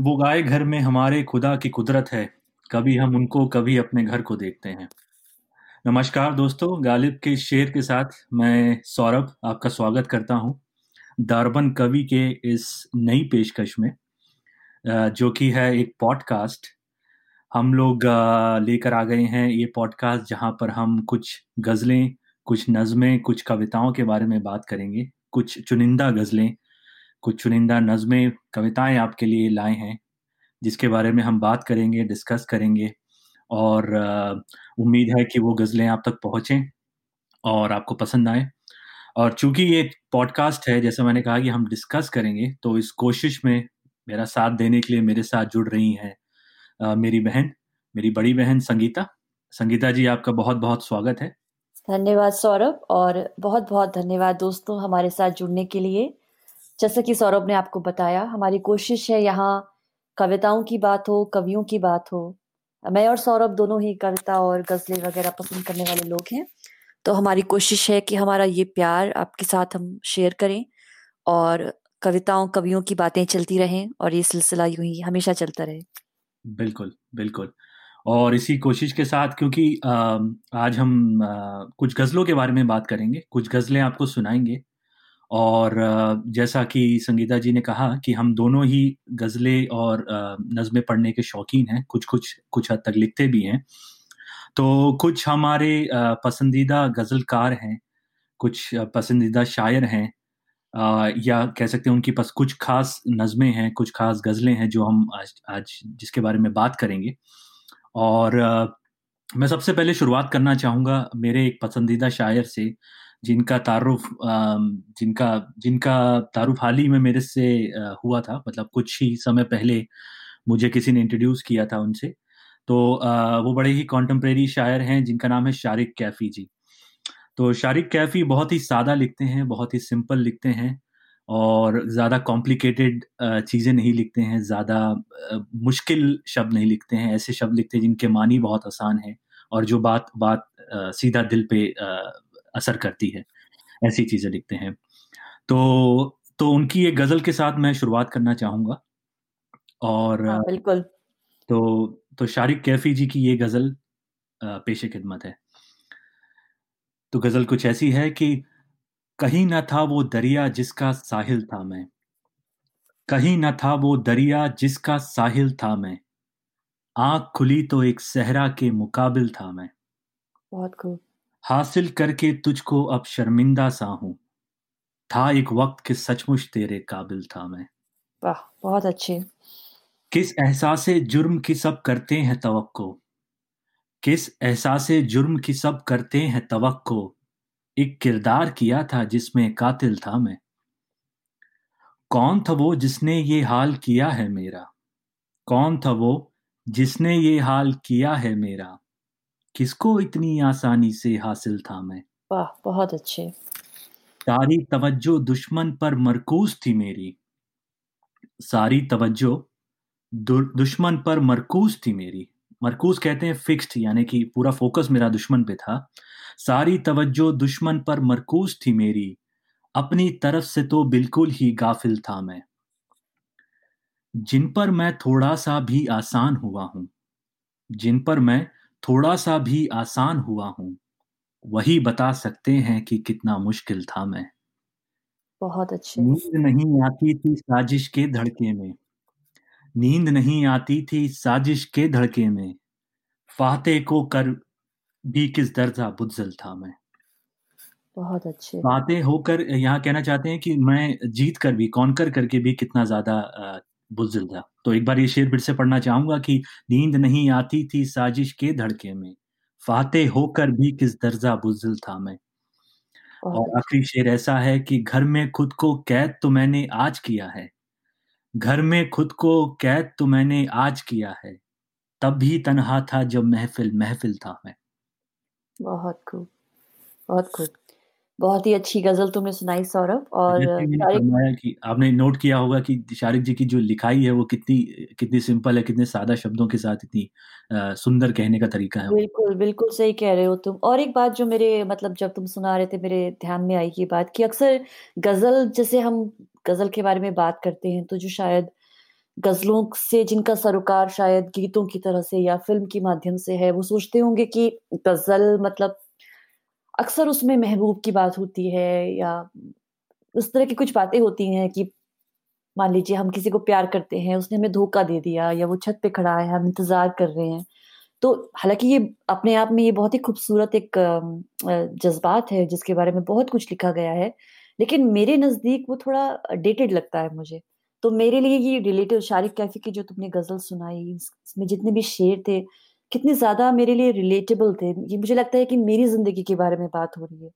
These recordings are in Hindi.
वो गाय घर में हमारे खुदा की कुदरत है, कभी हम उनको, कभी अपने घर को देखते हैं। नमस्कार दोस्तों, गालिब के शेर के साथ मैं सौरभ आपका स्वागत करता हूँ दारबन कवि के इस नई पेशकश में जो कि है एक पॉडकास्ट। हम लोग लेकर आ गए हैं ये पॉडकास्ट जहाँ पर हम कुछ गज़लें, कुछ नज़में, कुछ कविताओं के बारे में बात करेंगे, कुछ चुनिंदा गज़लें कुछ चुनिंदा नज़में कविताएँ आपके लिए लाए हैं, जिसके बारे में हम बात करेंगे डिस्कस करेंगे और उम्मीद है कि वो गज़लें आप तक पहुँचें और आपको पसंद आए। और चूँकि ये पॉडकास्ट है, जैसे मैंने कहा कि हम डिस्कस करेंगे तो इस कोशिश में मेरा साथ देने के लिए मेरे साथ जुड़ रही हैं मेरी बहन, मेरी बड़ी बहन संगीता। संगीता जी, आपका बहुत बहुत स्वागत है। धन्यवाद सौरभ और बहुत बहुत धन्यवाद दोस्तों हमारे साथ जुड़ने के लिए। जैसा कि सौरभ ने आपको बताया, हमारी कोशिश है यहाँ कविताओं की बात हो, कवियों की बात हो। मैं और सौरभ दोनों ही कविता और गज़लें वगैरह पसंद करने वाले लोग हैं। तो हमारी कोशिश है कि हमारा ये प्यार आपके साथ हम शेयर करें और कविताओं, कवियों की बातें चलती रहें और ये सिलसिला यूँ ही हमेशा चलता रहे। बिल्कुल बिल्कुल। और इसी कोशिश के साथ, क्योंकि आज हम कुछ गज़लों के बारे में बात करेंगे, कुछ गज़लें आपको सुनाएँगे। और जैसा कि संगीता जी ने कहा कि हम दोनों ही गज़लें और नज़में पढ़ने के शौकीन हैं, कुछ कुछ कुछ हद तक लिखते भी हैं। तो कुछ हमारे पसंदीदा गज़लकार हैं, कुछ पसंदीदा शायर हैं या कह सकते हैं उनकी पास, कुछ खास नज़में हैं, कुछ खास गज़लें हैं जो हम आज आज जिसके बारे में बात करेंगे। और मैं सबसे पहले शुरुआत करना चाहूँगा मेरे एक पसंदीदा शायर से जिनका तारुफ जिनका जिनका तारुफ हाल ही में मेरे से हुआ था मतलब कुछ ही समय पहले मुझे किसी ने इंट्रोड्यूस किया था उनसे तो वो बड़े ही कॉन्टेम्प्रेरी शायर हैं, जिनका नाम है शारिक कैफ़ी जी। तो शारिक कैफ़ी बहुत ही सादा लिखते हैं, बहुत ही सिंपल लिखते हैं और ज़्यादा कॉम्प्लिकेटेड चीज़ें नहीं लिखते हैं, ज़्यादा मुश्किल शब्द नहीं लिखते हैं, ऐसे शब्द लिखते हैं जिनके मानी बहुत आसान है और जो बात बात सीधा दिल पे असर करती है। ऐसी चीज़ें लिखते हैं। तो तो उनकी एक गज़ल के साथ मैं शुरुआत करना चाहूँगा। और हाँ, बिल्कुल। तो तो शारिक कैफ़ी जी की ये गज़ल पेश खिदमत है। तो गज़ल कुछ ऐसी है कि कहीं न था वो दरिया जिसका साहिल था मैं। कहीं न था वो दरिया जिसका साहिल था मैं। आँख खुली तो एक सहरा के मुकाबिल था मैं। बहुत खूब। हासिल करके तुझको अब शर्मिंदा सा हूँ। था एक वक्त के सचमुच तेरे काबिल था मैं। वाह बहुत अच्छे। किस एहसास जुर्म की सब करते हैं तवक्को? किस एहसास जुर्म की सब करते हैं तवक्को? एक किरदार किया था जिसमें कातिल था मैं। कौन था वो जिसने ये हाल किया है मेरा? कौन था वो जिसने ये हाल किया है मेरा? किसको इतनी आसानी से हासिल था मैं? वाह बहुत अच्छे। सारी तवज्जो दुश्मन पर मरकूज थी मेरी। सारी तवज्जो दुश्मन पर मरकूज थी मेरी। मरकूज कहते हैं फिक्स्ड यानी कि पूरा फोकस मेरा दुश्मन पे था। सारी तवज्जो दुश्मन पर मरकूज थी मेरी। अपनी तरफ़ से तो बिल्कुल ही गाफिल था मैं। जिन पर मैं थोड़ा सा भी आसान हुआ हूँ। जिन पर मैं थोड़ा सा भी आसान हुआ हूँ वही बता सकते हैं कि कितना मुश्किल था मैं। बहुत अच्छे। नींद नहीं आती थी साजिश के धड़के में। नींद नहीं आती थी साजिश के धड़के में। फाते को कर भी किस दर्जा बुज्जल था मैं। बहुत अच्छे। बातें होकर यहाँ कहना चाहते हैं कि मैं जीत कर भी कौनकर करके भी कितना ज़्यादा बुजुल था तो एक बार ये शेर फिर से पढ़ना चाहूँगा कि नींद नहीं आती थी साजिश के धड़के में। फाते होकर भी किस दर्जा बुजुल था मैं। और आखिरी शेर ऐसा है कि घर में खुद को कैद तो मैंने आज किया है। घर में खुद को कैद तो मैंने आज किया है। तब भी तनहा था जब महफिल महफिल था मैं। बहुत खूब बहुत खूब। बहुत ही अच्छी गज़ल तुमने सुनाई सौरभ और कि आपने नोट किया होगा कि शारिक जी की जो लिखाई है वो कितनी कितनी सिंपल है कितने सादा शब्दों के साथ इतनी सुंदर कहने का तरीका है बिल्कुल बिल्कुल सही कह रहे हो तुम। और एक बात जो मेरे मतलब जब तुम सुना रहे थे मेरे ध्यान में आई ये बात कि अक्सर गज़ल जैसे हम गज़ल के बारे में बात करते हैं तो जो शायद गज़लों से जिनका सरोकार शायद गीतों की तरह से या फ़िल्म के माध्यम से है, वो सोचते होंगे कि गज़ल मतलब अक्सर उसमें महबूब की बात होती है या उस तरह की कुछ बातें होती हैं कि मान लीजिए हम किसी को प्यार करते हैं, उसने हमें धोखा दे दिया या वो छत पे खड़ा है, हम इंतज़ार कर रहे हैं। तो हालाँकि ये अपने आप में ये बहुत ही खूबसूरत एक जज़्बात है जिसके बारे में बहुत कुछ लिखा गया है। लेकिन मेरे नज़दीक वो थोड़ा डेटेड लगता है मुझे। तो मेरे लिए ये रिलेटिव शारिक कैफ़ी की जो तुमने गज़ल सुनाई, इसमें जितने भी शेर थे, कितने ज़्यादा मेरे लिए रिलेटेबल थे। ये मुझे लगता है कि मेरी ज़िंदगी के बारे में बात हो रही है।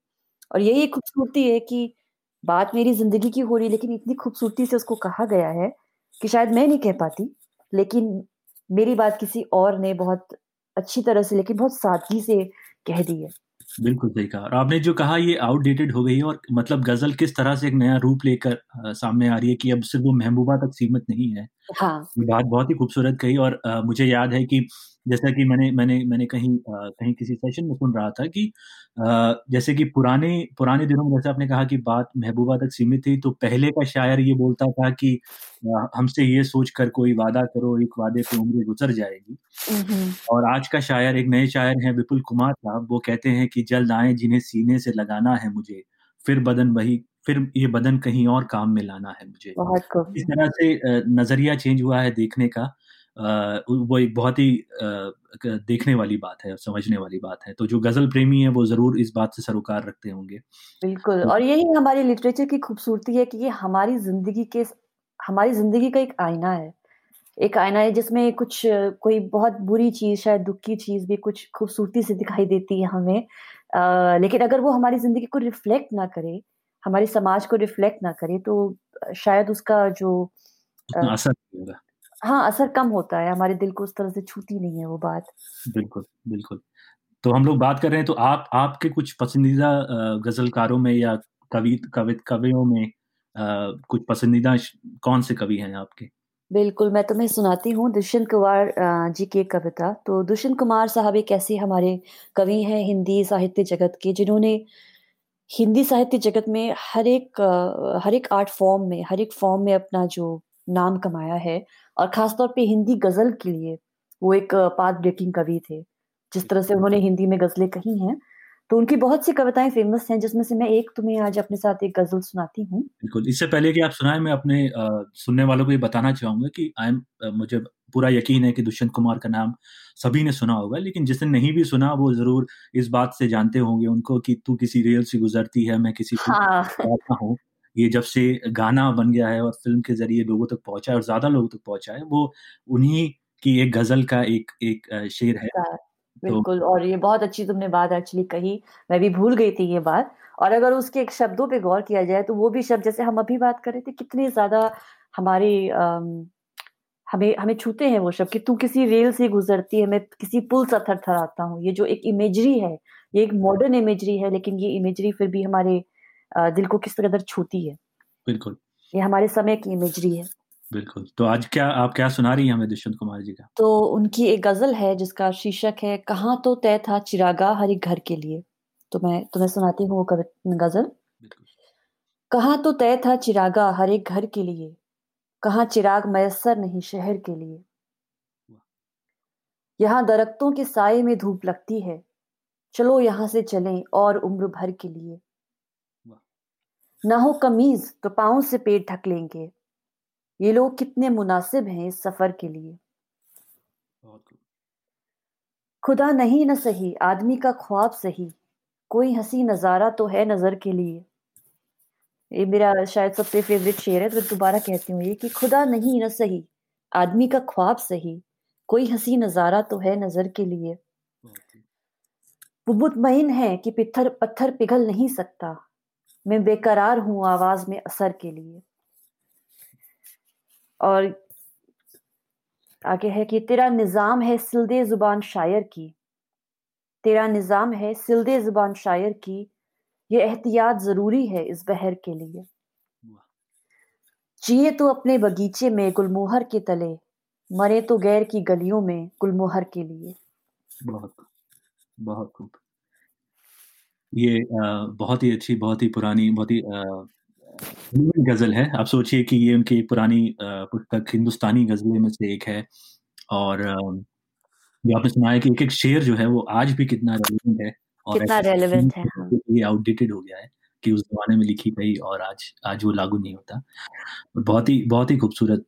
और यही एक खूबसूरती है कि बात मेरी ज़िंदगी की हो रही है लेकिन इतनी खूबसूरती से उसको कहा गया है कि शायद मैं नहीं कह पाती, लेकिन मेरी बात किसी और ने बहुत अच्छी तरह से लेकिन बहुत सादगी से कह दी है। बिल्कुल सही कहा और आपने जो कहा ये आउटडेटेड हो गई है और मतलब गज़ल किस तरह से एक नया रूप लेकर सामने आ रही है कि अब सिर्फ़ वो महबूबा तक सीमित नहीं है। हाँ। ये बात बहुत ही खूबसूरत कही और अ, मुझे याद है कि जैसा कि मैंने मैंने मैंने कहीं कहीं किसी सेशन में सुन रहा था कि जैसे कि पुराने पुराने दिनों में जैसे आपने कहा कि बात महबूबा तक सीमित थी, तो पहले का शायर ये बोलता था कि हमसे ये सोच कर कोई वादा करो, एक वादे पे उम्रें गुज़र जाएगी। और आज का शायर एक नए शायर हैं विपुल कुमार साहब, वो कहते हैं कि जल्द आए जिन्हें सीने से लगाना है मुझे, फिर बदन वही फिर ये बदन कहीं और काम में लाना है मुझे। इस तरह से नज़रिया चेंज हुआ है देखने का वो एक बहुत ही देखने वाली बात है समझने वाली बात है। तो जो गज़ल प्रेमी है वो ज़रूर इस बात से सरोकार रखते होंगे। बिल्कुल तो और यही हमारी लिटरेचर की खूबसूरती है कि ये हमारी ज़िंदगी के हमारी ज़िंदगी का एक आईना है। एक आईना है जिसमें कुछ कोई बहुत बुरी चीज़ शायद दुःख की चीज़ भी कुछ खूबसूरती से दिखाई देती है हमें। अ, लेकिन अगर वो हमारी ज़िंदगी को रिफ्लेक्ट ना करे, हमारे समाज को रिफ्लेक्ट ना करे तो शायद उसका जो असर होगा। हाँ, असर कम होता है, हमारे दिल को उस तरह से छूती नहीं है वो बात। बिल्कुल, बिल्कुल। तो हम लोग बात कर रहे हैं तो आप आपके कुछ पसंदीदा अ, गज़लकारों में या कवि कवि कवियों में अ, कुछ पसंदीदा श कौन-से कवि हैं आपके? बिल्कुल, मैं तुम्हें सुनाती हूँ दुष्यंत कुमार अ, जी की एक कविता। तो दुष्यंत कुमार साहब एक ऐसे हमारे कवि हैं हिंदी साहित्य जगत के जिन्होंने हिंदी साहित्य जगत में हर एक अ, हर एक आर्ट फ़ॉर्म में, हर एक फ़ॉर्म में अपना जो नाम कमाया है और ख़ास तौर पे हिंदी गज़ल के लिए वो एक पाथ ब्रेकिंग कवि थे। जिस तरह से उन्होंने हिंदी में गज़लें कही हैं, तो उनकी बहुत सी कविताएँ फ़ेमस हैं जिसमें से मैं एक तुम्हें आज अपने साथ एक गज़ल सुनाती हूँ। बिल्कुल, इससे पहले कि आप सुनाएँ मैं अपने अ, सुनने वालों को ये बताना चाहूँगा कि आई एम मुझे पूरा यकीन है कि दुष्यंत कुमार का नाम सभी ने सुना होगा, लेकिन जिसने नहीं भी सुना वो ज़रूर इस बात से जानते होंगे उनको कि तू किसी रेल से गुज़रती है, मैं किसी हाँ। हूँ। ये जब से गाना बन गया है और फ़िल्म के ज़रिए लोगों तक पहुँचा है और ज़्यादा लोगों तक पहुँचा है, वो उन्हीं की एक गज़ल का एक एक शेर है। सा तो बिल्कुल और ये बहुत अच्छी तुमने बात एक्चुअली कही, मैं भी भूल गई थी ये बात और अगर उसके एक शब्दों पे गौर किया जाए तो वो भी शब्द जैसे हम अभी बात कर रहे थे कितने ज़्यादा हमारी अम, हमें हमें छूते हैं वो शब्द कि तू किसी रेल से गुज़रती है, मैं किसी पुल से थर थर आता हूँ। ये जो एक इमेजरी है, ये एक मॉडर्न इमेजरी है लेकिन ये इमेजरी फिर भी हमारे दिल को किस कदर छूती है। बिल्कुल, ये हमारे समय की इमेजरी है। बिल्कुल। तो आज क्या आप क्या सुना रही हैं हमें दुष्यंत कुमार जी का? तो उनकी एक गज़ल है जिसका शीर्षक है कहाँ तो तय था चिरागा हर एक घर के लिए। तो मैं तुम्हें सुनाती हूँ वो गज़ल। कहाँ तो तय था चिरागा हर एक घर के लिए, कहाँ चिराग मयस्सर नहीं शहर के लिए। यहाँ दरख्तों के साय में धूप लगती है, चलो यहाँ से चलें और उम्र भर के लिए। ना हो कमीज़ तो पाँव से पेट ढक लेंगे, ये लोग कितने मुनासिब हैं इस सफ़र के लिए। खुदा नहीं न सही आदमी का ख्वाब सही, कोई हँसी नज़ारा तो है नज़र के लिए। ये मेरा शायद सबसे फ़ेवरेट शेर है तो दोबारा कहती हूँ ये कि खुदा नहीं न सही, आदमी का ख्वाब सही, कोई हँसी नज़ारा तो है नज़र के लिए। वो मुतमईन है कि पित्थर पत्थर पिघल नहीं सकता, मैं बेकरार हूँ आवाज़ में असर के लिए। और आगे है कि तेरा निज़ाम है सिलदे ज़ुबान शायर की, तेरा निज़ाम है सिलदे ज़ुबान शायर की, ये एहतियात ज़रूरी है इस बहर के लिए। जिए तो अपने बगीचे में गुलमोहर के तले, मरे तो गैर की गलियों में गुलमोहर के लिए। बहुत बहुत खूब। ये बहुत ही अच्छी, बहुत ही पुरानी, बहुत ही गज़ल है। आप सोचिए कि ये उनकी एक पुरानी पुस्तक हिंदुस्तानी गजलें में से एक है। और जो आपने सुना है कि एक एक शेर जो है वो आज भी कितना रेलिवेंट है और कितना रेलिवेंट है हाँ। ये आउटडेटेड हो गया है कि उस जमाने में लिखी गई और आज आज वो लागू नहीं होता। बहुत ही बहुत ही खूबसूरत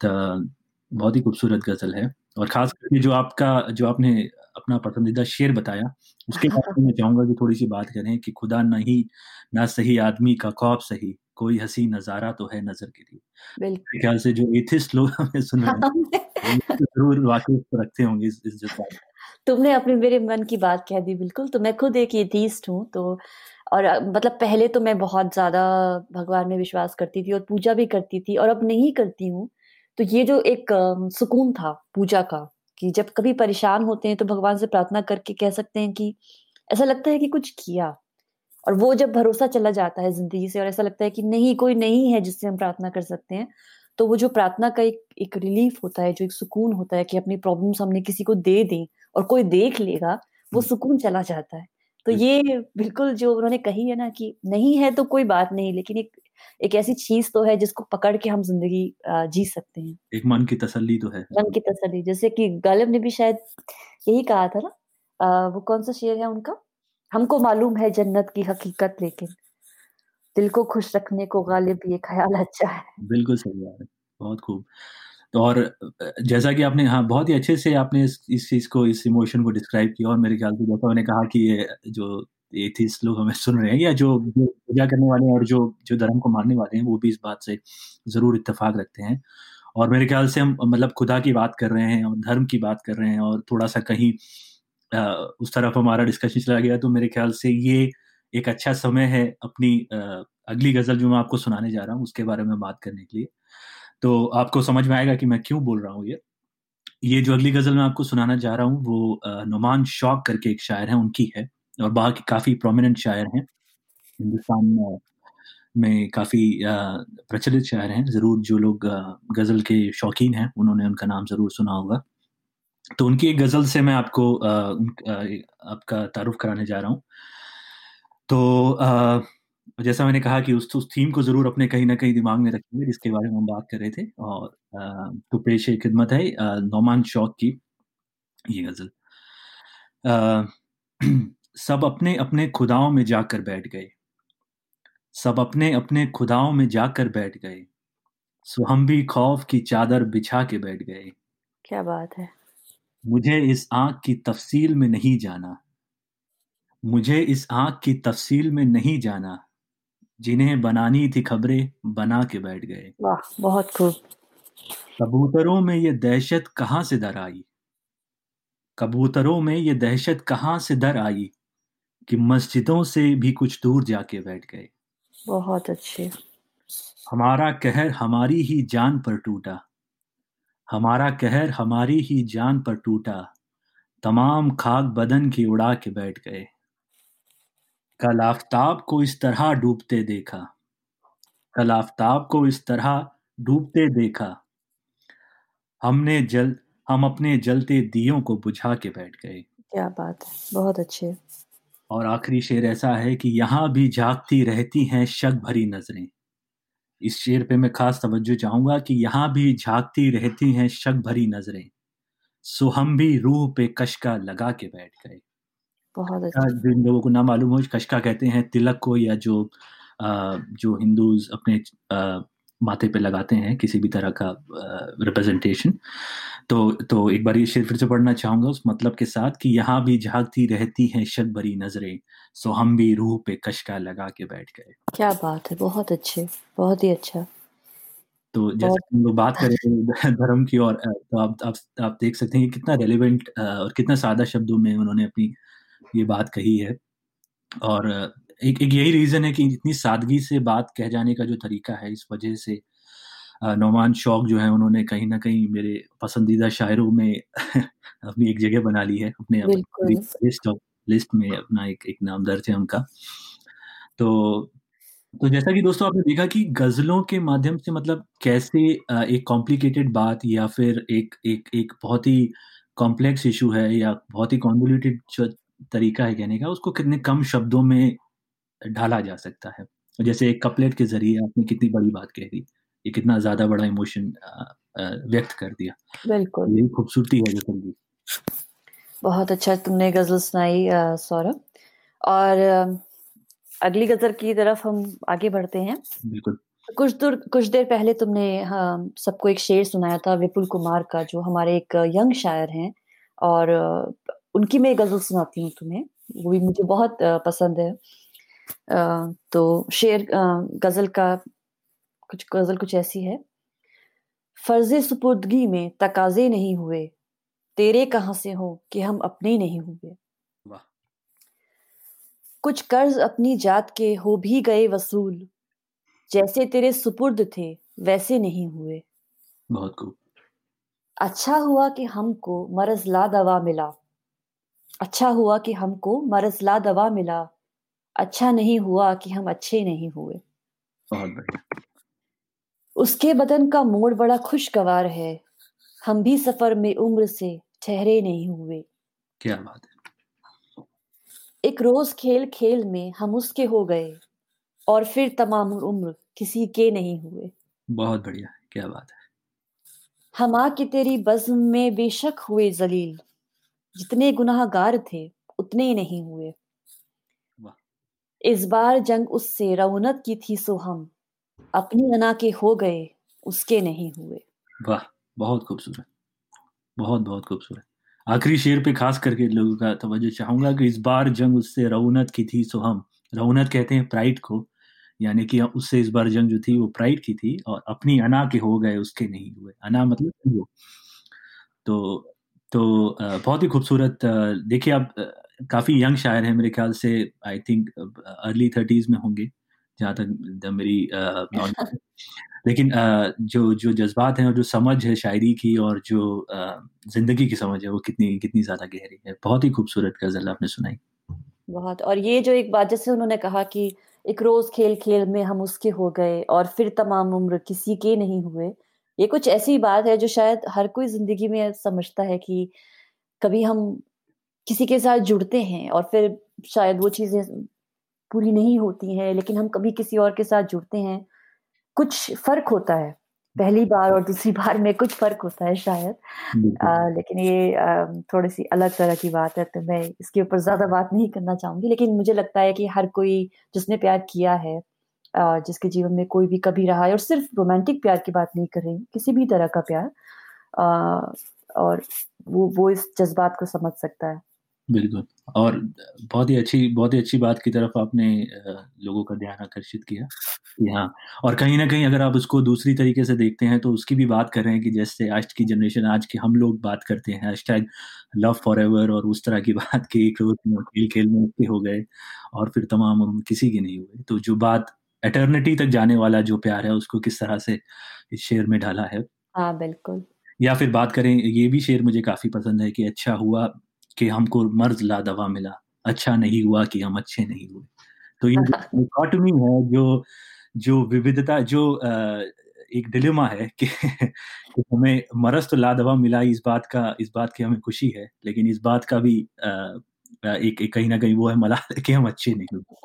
बहुत ही खूबसूरत गज़ल है। और खास करके जो आपका जो आपने अपना पसंदीदा शेर बताया। उसके बाद मैं चाहूँगा कि थोड़ी सी बात करें कि खुदा नहीं ना सही आदमी का खौफ सही कोई हसी नज़ारा तो है नज़र के लिए। ख्याल से जो एथिस्ट लोग हमें सुन रहे हैं ज़रूर वाकिफ रखते होंगे इस, इस जज्बात तुमने अपने मेरे मन की बात कह दी बिल्कुल। तो मैं खुद एक एथिस्ट हूँ तो और मतलब पहले तो मैं बहुत ज़्यादा भगवान में विश्वास करती थी और पूजा भी करती थी और अब नहीं करती हूँ। तो ये जो एक सुकून था पूजा का कि जब कभी परेशान होते हैं तो भगवान से प्रार्थना करके कह सकते हैं कि ऐसा लगता है कि कुछ किया। और वो जब भरोसा चला जाता है ज़िंदगी से और ऐसा लगता है कि नहीं कोई नहीं है जिससे हम प्रार्थना कर सकते हैं तो वो जो प्रार्थना का एक एक रिलीफ होता है जो एक सुकून होता है कि अपनी प्रॉब्लम्स हमने किसी को दे दें और कोई देख लेगा वो सुकून चला जाता है। तो ये बिल्कुल जो उन्होंने कही है ना कि नहीं है तो कोई बात नहीं लेकिन एक एक ऐसी चीज़ तो है जिसको पकड़ के हम ज़िंदगी जी सकते हैं। एक मन की तसल्ली तो है। मन की तसल्ली जैसे कि गालिब ने भी शायद यही कहा था ना आ, वो कौन सा शेर है उनका? हमको मालूम है जन्नत की हकीकत लेकिन दिल को खुश रखने को गालिब ये ख्याल अच्छा है। बिल्कुल सही बात है बहुत खूब। तो और जैसा कि आपने हाँ बहुत ही अच्छे से आपने इस इस चीज़ को इस इमोशन को डिस्क्राइब किया और मेरे ख्याल से जैसा मैंने कहा कि ये जो एथिस्ट लोग हमें सुन रहे हैं या जो पूजा करने वाले हैं और जो जो धर्म को मानने वाले हैं वो भी इस बात से ज़रूर इत्तेफाक रखते हैं। और मेरे ख्याल से हम मतलब खुदा की बात कर रहे हैं और धर्म की बात कर रहे हैं और थोड़ा सा कहीं आ, उस तरफ़ हमारा डिस्कशन चला गया तो मेरे ख्याल से ये एक अच्छा समय है अपनी आ, अगली गज़ल जो मैं आपको सुनाने जा रहा हूँ उसके बारे में बात करने के लिए। तो आपको समझ में आएगा कि मैं क्यों बोल रहा हूँ ये। ये जो अगली गज़ल मैं आपको सुनाना जा रहा हूँ वो नुमान शौक करके एक शायर है उनकी है। और बाकी काफ़ी प्रोमिनेंट शायर हैं। हिंदुस्तान में काफ़ी प्रचलित शायर हैं। ज़रूर जो लोग गज़ल के शौकीन हैं, उन्होंने उनका नाम ज़रूर सुना होगा। तो उनकी एक गज़ल से मैं आपको आपका तारुफ कराने जा रहा हूँ। तो जैसा मैंने कहा कि उस उस थीम को ज़रूर अपने कहीं ना कहीं दिमाग में रखेंगे, जिसके बारे में हम बात कर रहे थे। और तो पेश खिदमत है नौमान शौक की ये गज़ल। सब अपने अपने खुदाओं में जाकर बैठ गए। सब अपने अपने खुदाओं में जाकर बैठ गए। सो हम भी खौफ की चादर बिछा के बैठ गए। क्या बात है। मुझे इस आँख की तफसील में नहीं जाना। मुझे इस आँख की तफसील में नहीं जाना। जिन्हें बनानी थी खबरें बना के बैठ गए। वाह बहुत खूब। कबूतरों में ये दहशत कहाँ से दर आई? कबूतरों में ये दहशत कहाँ से दर आई? कि मस्जिदों से भी कुछ दूर जाके बैठ गए। बहुत अच्छे। हमारा कहर हमारी ही जान पर टूटा। हमारा कहर हमारी ही जान पर टूटा। तमाम खाक बदन की उड़ा के बैठ गए। कल आफ्ताब को इस तरह डूबते देखा। कल आफ़ताब को इस तरह डूबते देखा। हमने जल हम अपने जलते दियों को बुझा के बैठ गए। क्या बात है बहुत अच्छे। और आखिरी शेर ऐसा है कि यहाँ भी झांकती रहती हैं शक भरी नज़रें। इस शेर पे मैं खास तवज्जो चाहूँगा कि यहाँ भी झांकती रहती हैं शक भरी नज़रें। सो हम भी रूह पे कशका लगा के बैठ गए। बहुत अच्छा। जिन लोगों को ना मालूम हो कशका कहते हैं तिलक को या जो आ, जो हिंदूज अपने आ, माथे पे लगाते हैं किसी भी तरह का रिप्रेजेंटेशन तो तो एक बार ये शेर फिर से पढ़ना चाहूँगा उस मतलब के साथ कि यहाँ भी झांकती रहती हैं शक भरी नज़रें सो हम भी रूह पे कशका लगा के बैठ गए। क्या बात है बहुत अच्छे बहुत ही अच्छा। तो जैसे हम लोग बात करें धर्म की और तो आप आप आप देख सकते हैं कि कितना रेलिवेंट और कितना सादा शब्दों में उन्होंने अपनी ये बात कही है। और एक एक यही रीज़न है कि इतनी सादगी से बात कह जाने का जो तरीका है इस वजह से नौमान शौक जो है उन्होंने कहीं ना कहीं मेरे पसंदीदा शायरों में अपनी एक जगह बना ली है अपने लिस्ट लिस्ट में अपना एक एक नाम दर्ज है उनका। तो तो जैसा कि दोस्तों आपने देखा कि गजलों के माध्यम से मतलब कैसे एक कॉम्प्लिकेटेड बात या फिर एक एक एक बहुत ही कॉम्प्लेक्स इशू है या बहुत ही कॉन्वोल्यूटेड तरीका है कहने का उसको कितने कम शब्दों में ढाला जा सकता है जैसे एक कपलेट के ज़रिए आपने कितनी बड़ी बात कह दी, ये कितना ज़्यादा बड़ा इमोशन व्यक्त कर दिया। बिल्कुल। यही खूबसूरती है गज़ल की। बहुत अच्छा तुमने गज़ल सुनाई सौरभ और अगली गज़ल की तरफ़ हम आगे बढ़ते हैं। बिल्कुल। कुछ दूर कुछ देर पहले तुमने हाँ, सबको एक शेर सुनाया था विपुल कुमार का जो हमारे एक यंग शायर हैं और उनकी मैं गज़ल सुनाती हूँ तुम्हें, वो भी मुझे बहुत पसंद है। तो शेर गज़ल का कुछ गज़ल कुछ ऐसी है। फ़र्ज़ सुपुर्दगी में तकाज़े नहीं हुए, तेरे कहाँ से हो कि हम अपने नहीं हुए। कुछ कर्ज़ अपनी जात के हो भी गए वसूल, जैसे तेरे सुपुर्द थे वैसे नहीं हुए। बहुत खूब। अच्छा हुआ कि हमको मरज़ ला दवा मिला। अच्छा हुआ कि हमको मरज़ ला दवा मिला, अच्छा नहीं हुआ कि हम अच्छे नहीं हुए। उसके बदन का मोड़ बड़ा खुशगवार है, हम भी सफ़र में उम्र से ठहरे नहीं हुए। क्या बात है! एक रोज़ खेल-खेल में हम उसके हो गए और फिर तमाम उम्र किसी के नहीं हुए। बहुत बढ़िया, क्या बात है! हम आके तेरी बज़्म में बेशक हुए ज़लील, जितने गुनाहगार थे उतने नहीं हुए। इस बार जंग उससे रऊनत की थी सो हम, अपनी अना के हो गए, उसके नहीं हुए। वाह! बहुत खूबसूरत। बहुत-बहुत खूबसूरत। आखिरी शेर पे ख़ास करके लोगों का तवज्जो चाहूँगा कि इस बार जंग उससे रऊनत की थी सो हम। रऊनत कहते हैं प्राइड को, यानी कि उससे इस बार जंग जो थी वो प्राइड की थी और अपनी अना के हो गए उसके नहीं हुए। अना मतलब। तो तो बहुत ही खूबसूरत देखिए आप काफ़ी यंग शायर हैं मेरे ख़्याल से आई थिंक अर्ली 30s में होंगे, जहाँ तक मेरी नॉलेज लेकिन अ, जो जो जज़्बात हैं और जो समझ है शायरी की और जो अ, ज़िंदगी की समझ है वो कितनी कितनी ज़्यादा गहरी है। बहुत ही खूबसूरत गज़ल आपने सुनाई। बहुत और ये जो एक बात जैसे उन्होंने कहा कि एक रोज़ खेल-खेल में हम उसके हो गए और फिर तमाम उम्र किसी के नहीं हुए। ये कुछ ऐसी बात है जो शायद हर कोई ज़िंदगी में समझता है कि कभी हम किसी के साथ जुड़ते हैं और फिर शायद वो चीज़ें पूरी नहीं होती हैं, लेकिन हम कभी किसी और के साथ जुड़ते हैं। कुछ फ़र्क होता है, पहली बार और दूसरी बार में कुछ फ़र्क होता है शायद। अ, लेकिन ये अ, थोड़ी-सी अलग तरह की बात है, तो मैं इसके ऊपर ज़्यादा बात नहीं करना चाहूँगी। लेकिन मुझे लगता है कि हर कोई जिसने प्यार किया है अ, जिसके जीवन में कोई भी कभी रहा है और सिर्फ़ रोमांटिक प्यार की बात नहीं कर रही किसी भी तरह का प्यार अ, और वो वो इस जज़्बात को समझ सकता है। बिल्कुल और बहुत ही अच्छी बहुत ही अच्छी बात की तरफ़ आपने लोगों का ध्यान आकर्षित किया कि हाँ और कहीं ना कहीं अगर आप उसको दूसरी तरीके से देखते हैं तो उसकी भी बात कर रहे हैं कि जैसे आज की जनरेशन आज के हम लोग बात करते हैं हैशटैग लव फॉरएवर और उस तरह की बात की खेल-खेल में उसके हो गए और फिर तमाम उम्र किसी के नहीं हुए। तो जो बात एटर्निटी तक जाने वाला जो प्यार है उसको किस तरह से इस शेर में ढाला है। हाँ, बिल्कुल। या फिर बात करें ये भी शेर मुझे काफ़ी पसंद है कि अच्छा हुआ कि हमको मर्ज़ ला दवा मिला, अच्छा नहीं हुआ कि हम अच्छे नहीं हुए। तो ये जो है जो जो विविधता जो एक डिलेमा है कि कि हमें मर्ज़ तो लादवा मिला इस बात का इस बात की हमें खुशी है, लेकिन इस बात का भी एक एक कहीं ना कहीं वो है मला कि हम अच्छे नहीं हुए।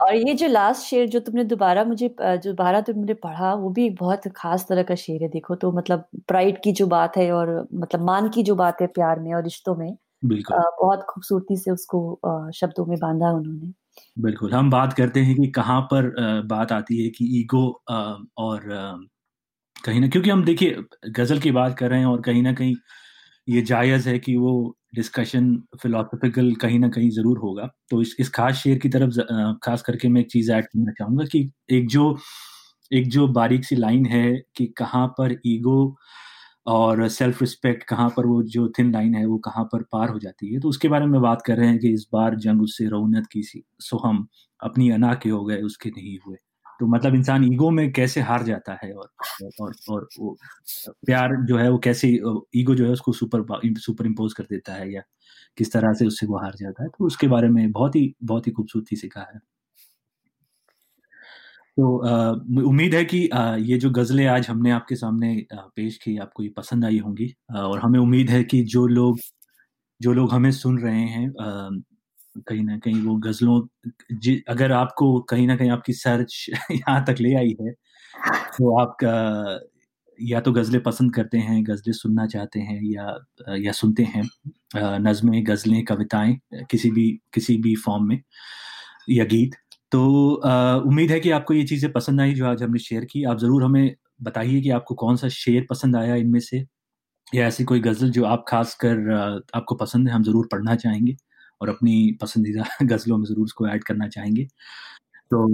और ये जो लास्ट शेर जो तुमने दोबारा मुझे जो दोबारा तुमने पढ़ा वो भी एक बहुत ख़ास तरह का शेर है देखो तो मतलब प्राइड की जो बात है और मतलब मान की जो बात है प्यार में और रिश्तों में बिल्कुल। बहुत खूबसूरती से उसको अ, शब्दों में बांधा उन्होंने। बिल्कुल, हम बात करते हैं कि कहाँ पर बात आती है कि ईगो और कहीं ना क्योंकि हम देखिए गज़ल की बात कर रहे हैं और कहीं ना कहीं ये जायज़ है कि वो डिस्कशन फिलॉसॉफ़िकल कहीं ना कहीं ज़रूर होगा। तो इस इस ख़ास शेयर की तरफ़ ख़ास करके मैं एक चीज़ ऐड करना चाहूँगा कि एक जो एक जो बारीक-सी लाइन है कि कहाँ पर ईगो और सेल्फ रिस्पेक्ट कहाँ पर वो जो थिन लाइन है, वो कहाँ पर पार हो जाती है। तो उसके बारे में बात कर रहे हैं कि इस बार जंग उससे रौनत की सी सो हम अपनी अना के हो गए, उसके नहीं हुए। तो मतलब इंसान ईगो में कैसे हार जाता है और और और वो प्यार जो है वो कैसे ईगो जो है उसको सुपर सुपर इम्पोज़ कर देता है या किस तरह से उससे वो हार जाता है। तो उसके बारे में बहुत ही बहुत ही खूबसूरती से कहा है। तो उम्मीद है कि अ, ये जो गज़लें आज हमने आपके सामने पेश की आपको ये पसंद आई होंगी और हमें उम्मीद है कि जो लोग जो लोग हमें सुन रहे हैं कहीं ना कहीं वो गज़लों अगर आपको कहीं ना कहीं आपकी सर्च यहाँ तक ले आई है, तो आपका या तो गज़लें पसंद करते हैं, गज़लें सुनना चाहते हैं या या सुनते हैं नज़्में, गज़लें, कविताएँ किसी भी किसी भी फ़ॉर्म में या गीत। तो उम्मीद है कि आपको ये चीज़ें पसंद आई जो आज हमने शेयर की। आप ज़रूर हमें बताइए कि आपको कौन-सा शेर पसंद आया इनमें से या ऐसी कोई गज़ल जो आप ख़ासकर आपको पसंद है, हम ज़रूर पढ़ना चाहेंगे और अपनी पसंदीदा गज़लों में ज़रूर उसको ऐड करना चाहेंगे। तो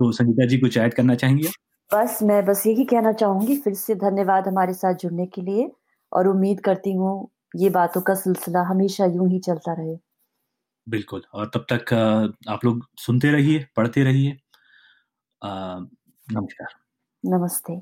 तो संगीता जी कुछ ऐड करना चाहेंगी? बस मैं बस यही कहना चाहूँगी फिर से धन्यवाद हमारे साथ जुड़ने के लिए और उम्मीद करती हूँ ये बातों का सिलसिला हमेशा यूँ ही चलता रहे। बिल्कुल और तब तक आप लोग सुनते रहिए, पढ़ते रहिए। नमस्कार। नमस्ते।